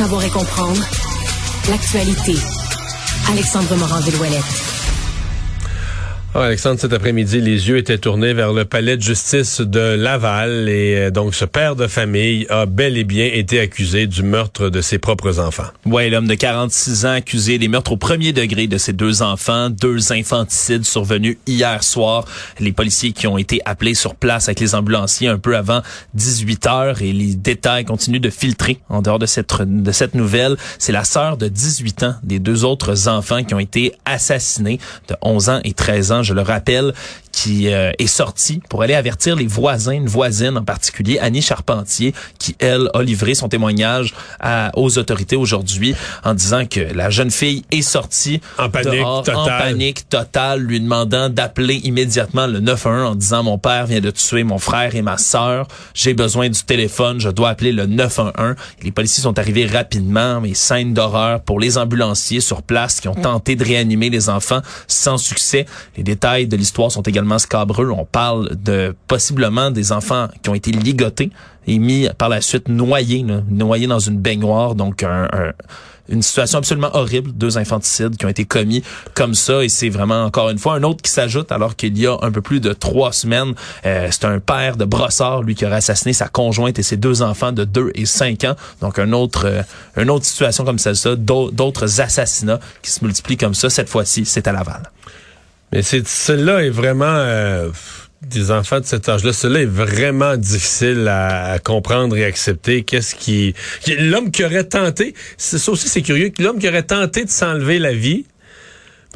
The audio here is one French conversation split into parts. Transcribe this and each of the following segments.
Savoir et comprendre l'actualité. Alexandre Morand-Villouellette. Ah, Alexandre, cet après-midi, les yeux étaient tournés vers le palais de justice de Laval et euh, donc ce père de famille a bel et bien été accusé du meurtre de ses propres enfants. Oui, l'homme de 46 ans accusé des meurtres au premier degré de ses deux enfants, deux infanticides survenus hier soir. Les policiers qui ont été appelés sur place avec les ambulanciers un peu avant 18 heures et les détails continuent de filtrer en dehors de cette de cette nouvelle. C'est la sœur de 18 ans des deux autres enfants qui ont été assassinés de 11 ans et 13 ans je le rappelle, qui euh, est sortie pour aller avertir les voisins, une voisine en particulier, Annie Charpentier, qui, elle, a livré son témoignage aux autorités aujourd'hui en disant que la jeune fille est sortie en panique totale. en panique totale, lui demandant d'appeler immédiatement le 911 en disant mon père vient de tuer mon frère et ma sœur, j'ai besoin du téléphone, je dois appeler le 911. les policiers sont arrivés rapidement, mais scène d'horreur pour les ambulanciers sur place qui ont tenté de réanimer les enfants sans succès. Les détails de l'histoire sont également scabreux. On parle de possiblement des enfants qui ont été ligotés et mis par la suite noyés, noyés dans une baignoire. Donc une situation absolument horrible, deux infanticides qui ont été commis comme ça et c'est vraiment encore une fois un autre qui s'ajoute alors qu'il y a un peu plus de trois semaines, euh, c'est un père de brossard lui qui aurait assassiné sa conjointe et ses deux enfants de deux et cinq ans. Donc un autre, euh, une autre situation comme celle-là, d'autres assassinats qui se multiplient comme ça. Cette fois-ci, c'est à Laval. Mais c'est celle-là est vraiment euh, des enfants de cet âge-là, cela est vraiment difficile à, comprendre et accepter. Qu'est-ce qui, l'homme qui aurait tenté, ça aussi c'est curieux, l'homme qui aurait tenté de s'enlever la vie,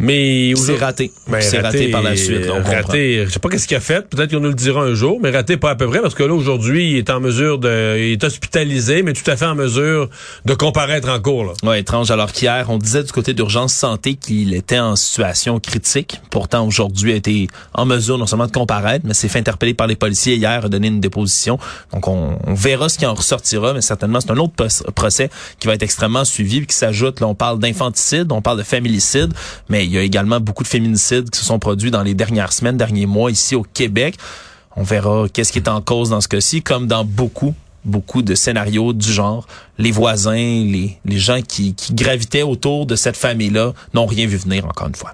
mais c'est raté. Ben, c'est raté, par la suite. Raté. Je sais pas qu'est-ce qu'il a fait. Peut-être qu'on nous le dira un jour, mais raté pas à peu près parce que là aujourd'hui, il est en mesure de, il est hospitalisé, mais tout à fait en mesure de comparaître en cours. Là. Ouais, étrange. Alors qu'hier, on disait du côté d'urgence santé qu'il était en situation critique. Pourtant, aujourd'hui, il a été en mesure non seulement de comparaître, mais s'est fait interpeller par les policiers hier, a donné une déposition. Donc on, verra ce qui en ressortira, mais certainement c'est un autre procès qui va être extrêmement suivi, qui s'ajoute. Là, on parle d'infanticide, on parle de familicide, il y a également beaucoup de féminicides qui se sont produits dans les dernières semaines, derniers mois ici au Québec. On verra qu'est-ce qui est en cause dans ce cas-ci, comme dans beaucoup beaucoup de scénarios du genre. Les voisins, les, les gens qui, qui gravitaient autour de cette famille-là n'ont rien vu venir, encore une fois.